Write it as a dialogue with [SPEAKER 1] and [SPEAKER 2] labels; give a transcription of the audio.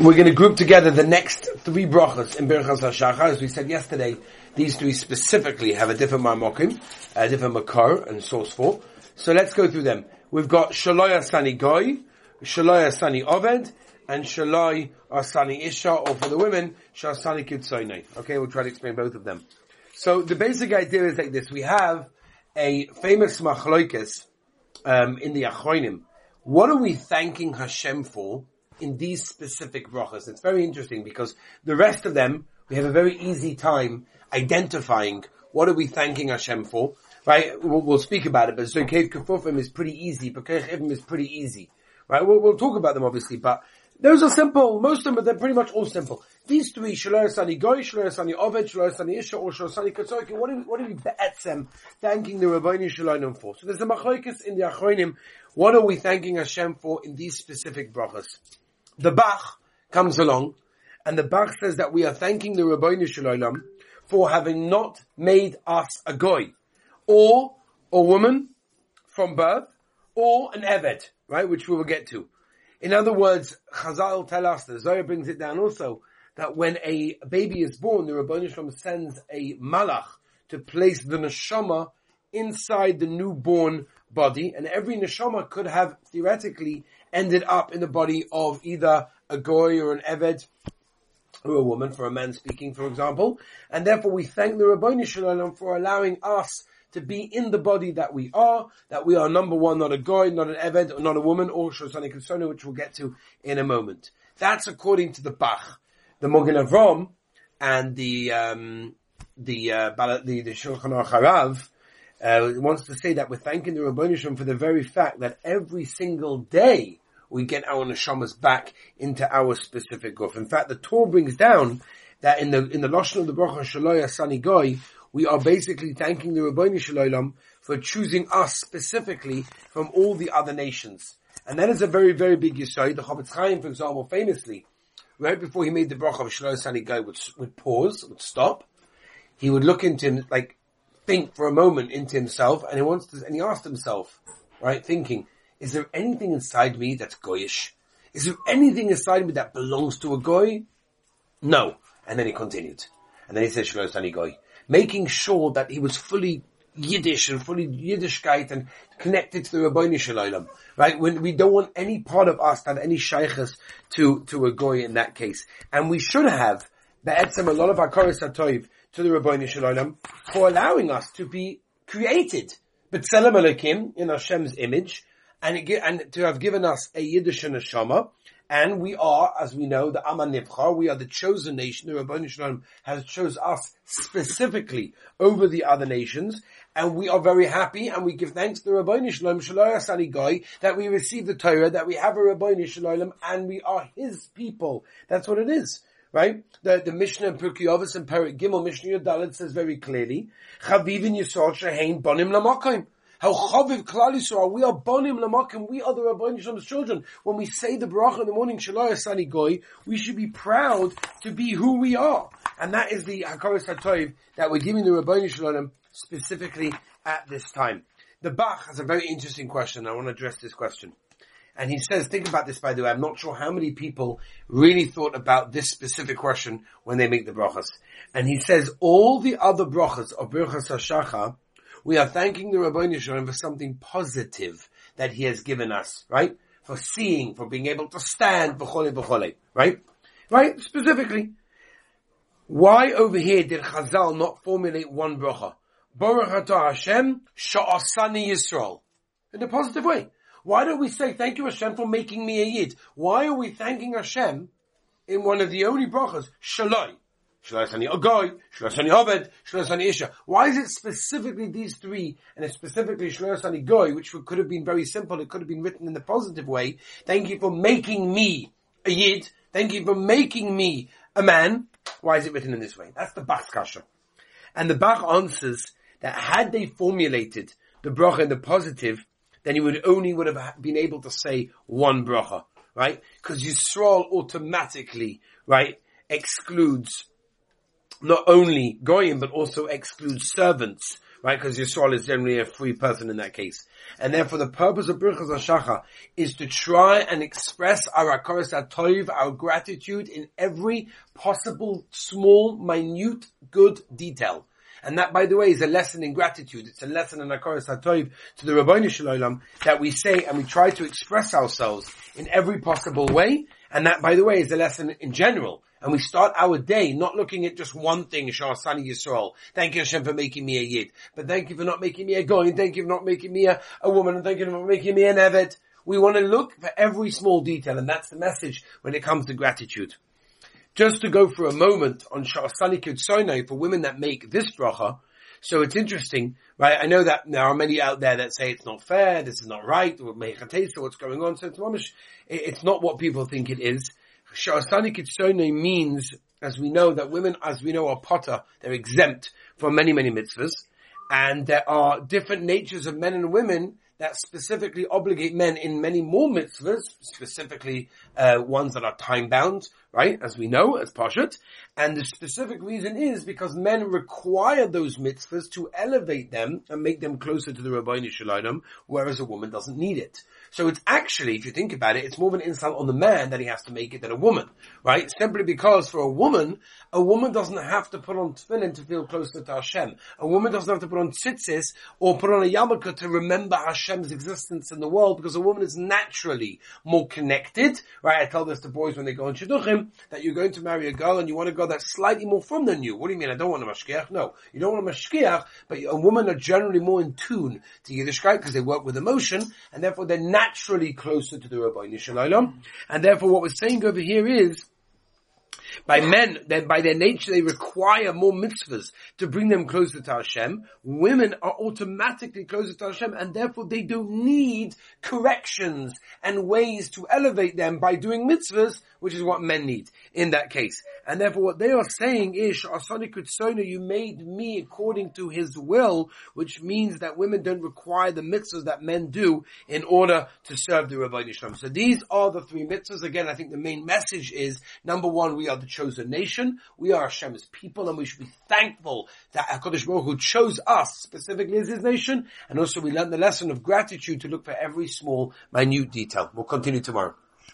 [SPEAKER 1] We're going to group together the next three brachas in Birchas HaShachar. As we said yesterday, these three specifically have a different marmokim, a different makar and source for. So let's go through them. We've got Shaloi Asani Goy, Shaloi Asani Oved, and Shaloi Asani Isha, or for the women, Shasani Kitsoinei. Okay, we'll try to explain both of them. So the basic idea is like this. We have a famous machloikis um, in the Achronim. What are we thanking Hashem for? In these specific brachas. It's very interesting because the rest of them, we have a very easy time identifying what are we thanking Hashem for, right? We'll, we'll speak about it, but Zokeif Kefufim is pretty easy, Pokeach Ivrim is pretty easy, right? We'll, we'll, talk about them obviously, but those are simple. Most of them, they're pretty much all simple. These three, Shalor Sani Goy, Shalor Sani Oved, Shalor Sani Isha, or Shalor Sani Katzoki, what are, what are we thanking the Ribbono Shel Olam for? So there's a machlokes in the Achronim. What are we thanking Hashem for in these specific brachas? The Bach comes along, and the Bach says that we are thanking the Ribbono Shel Olam for having not made us a goy, or a woman from birth, or an eved, right, which we will get to. In other words, Chazal tell us, the Zohar brings it down also, that when a baby is born, the Ribbono Shel Olam sends a malach to place the neshama inside the newborn body, and every neshama could have theoretically ended up in the body of either a goy or an eved, or a woman, for a man speaking, for example. And therefore we thank the Ribbono Shel Olam for allowing us to be in the body that we are, that we are number one, not a goy, not an eved, or not a woman, or Shosani Kusona, which we'll get to in a moment. That's according to the Bach. The Mogen Avram and the, um, the, uh, the, the Shulchan Aruch Harav, uh, wants to say that we're thanking the Rabbanishim for the very fact that every single day we get our neshamas back into our specific guf. In fact, the Torah brings down that in the in the lashon of the bracha shaloya sani goy, we are basically thanking the Ribbono Shel Olam for choosing us specifically from all the other nations. And that is a very, very big yisoid. The Chofetz Chaim, for example, famously, right before he made the bracha of Shaloya Sani Goy, would, would pause, would stop. He would look into, like, think for a moment into himself and he wants to, and he asked himself, right, thinking, is there anything inside me that's goyish? Is there anything inside me that belongs to a goy? No. And then he continued. And then he said, Shlo Sani Goy. Making sure that he was fully Yiddish and fully Yiddishkeit and connected to the Ribbono Shel Olam. Right? When we don't want any part of us to have any shaychus to, to a goy in that case. And we should have, Be'etzem, a lot of our Koris HaToiv, to the Rabbi Shalom for allowing us to be created, B'Tselem Elokim, in Hashem's image, and, it, and to have given us a Yiddish neshama, and we are, as we know, the Aman Nivchar, we are the chosen nation, the Rabbi Shalom has chose us specifically over the other nations, and we are very happy, and we give thanks to the Rabbi Shalom, Shalom Goy, that we receive the Torah, that we have a Rabbi Shalom, and we are His people. That's what it is right? The, the Mishnah in Pirkei Avos and Perik Gimel Mishnah Yodalit says very clearly, Chavivin Yisrael Shehein Bonim Lamakim. How Chaviv Klal Yisrael, we are Bonim Lamakim, we are the Rabbi Shalom's children. When we say the bracha in the morning, Shalai Sani Goy, we should be proud to be who we are. And that is the Hakaras HaToiv that we're giving the Rabbi Shalom specifically at this time. The Bach has a very interesting question. I want to address this question. And he says, think about this by the way, I'm not sure how many people really thought about this specific question when they make the brachas. And he says, all the other brachas of Birchas HaShachar, we are thanking the Rabbi Yisrael for something positive that he has given us, right? For seeing, for being able to stand, b'chole b'chole, right? Right? Specifically. Why over here did Chazal not formulate one bracha? Baruch Hashem, sha'asani Yisrael. In a positive way. Why don't we say, thank you Hashem for making me a Yid? Why are we thanking Hashem in one of the only brachas, Shaloi? Shaloi Sani Ogoy, Shaloi Sani Obed, Shaloi Sani Isha. Why is it specifically these three, and it's specifically Shaloi Sani Goy, which could have been very simple, it could have been written in the positive way. Thank you for making me a Yid. Thank you for making me a man. Why is it written in this way? That's the Bach's kasha. And the Bach answers that had they formulated the bracha in the positive, then you would only would have been able to say one bracha, right? Because Yisrael automatically, right, excludes not only goyim but also excludes servants right? Because Yisrael is generally a free person in that case. And therefore the purpose of Birchas HaShachar is to try and express our Akaras HaToiv, our gratitude in every possible small, minute, good detail. And that, by the way, is a lesson in gratitude. It's a lesson in Akaras HaToiv to the Ribbono Shel Olam that we say and we try to express ourselves in every possible way. And that, by the way, is a lesson in general. And we start our day not looking at just one thing, Shasani Yisrael. Thank you Hashem for making me a Yid. But thank you for not making me a Goy. Thank you for not making me a, a woman. And thank you for making me an Evet. We want to look for every small detail. And that's the message when it comes to gratitude. Just to go for a moment on Shasani Kitzonai for women that make this bracha. So it's interesting, right? I know that there are many out there that say it's not fair, this is not right, or what's going on. So it's, it's not what people think it is. Sha'asani Kitsone means, as we know, that women, as we know, are patur. They're exempt from many, many mitzvahs. And there are different natures of men and women that specifically obligate men in many more mitzvahs, specifically uh, ones that are time bound, right? As we know, as Pashat. And the specific reason is because men require those mitzvahs to elevate them and make them closer to the Rabbi Shalom, whereas a woman doesn't need it. So it's actually, if you think about it, it's more of an insult on the man that he has to make it than a woman, right? Simply because for a woman, a woman doesn't have to put on tefillin to feel closer to Hashem. A woman doesn't have to put on tzitzis or put on a yarmulke to remember Hashem's existence in the world because a woman is naturally more connected, right? I tell this to boys when they go on shidduchim that you're going to marry a girl and you want a girl that's slightly more frum than you. What do you mean? I don't want a mashgiach? No, you don't want a mashgiach, but a woman are generally more in tune to Yiddishkeit because they work with emotion and therefore they're naturally closer to the Rabbi Shalom. And therefore what we're saying over here is, by men, then by their nature, they require more mitzvahs to bring them closer to Hashem. Women are automatically closer to Hashem, and therefore they don't need corrections and ways to elevate them by doing mitzvahs, which is what men need in that case. And therefore what they are saying is, you made me according to his will, which means that women don't require the mitzvahs that men do in order to serve the Rabbi Yisrael. So these are the three mitzvahs. Again, I think the main message is, number one, we are the chosen nation. We are Hashem's people and we should be thankful that HaKadosh Baruch Hu chose us specifically as his nation. And also we learn the lesson of gratitude to look for every small, minute detail. We'll continue tomorrow.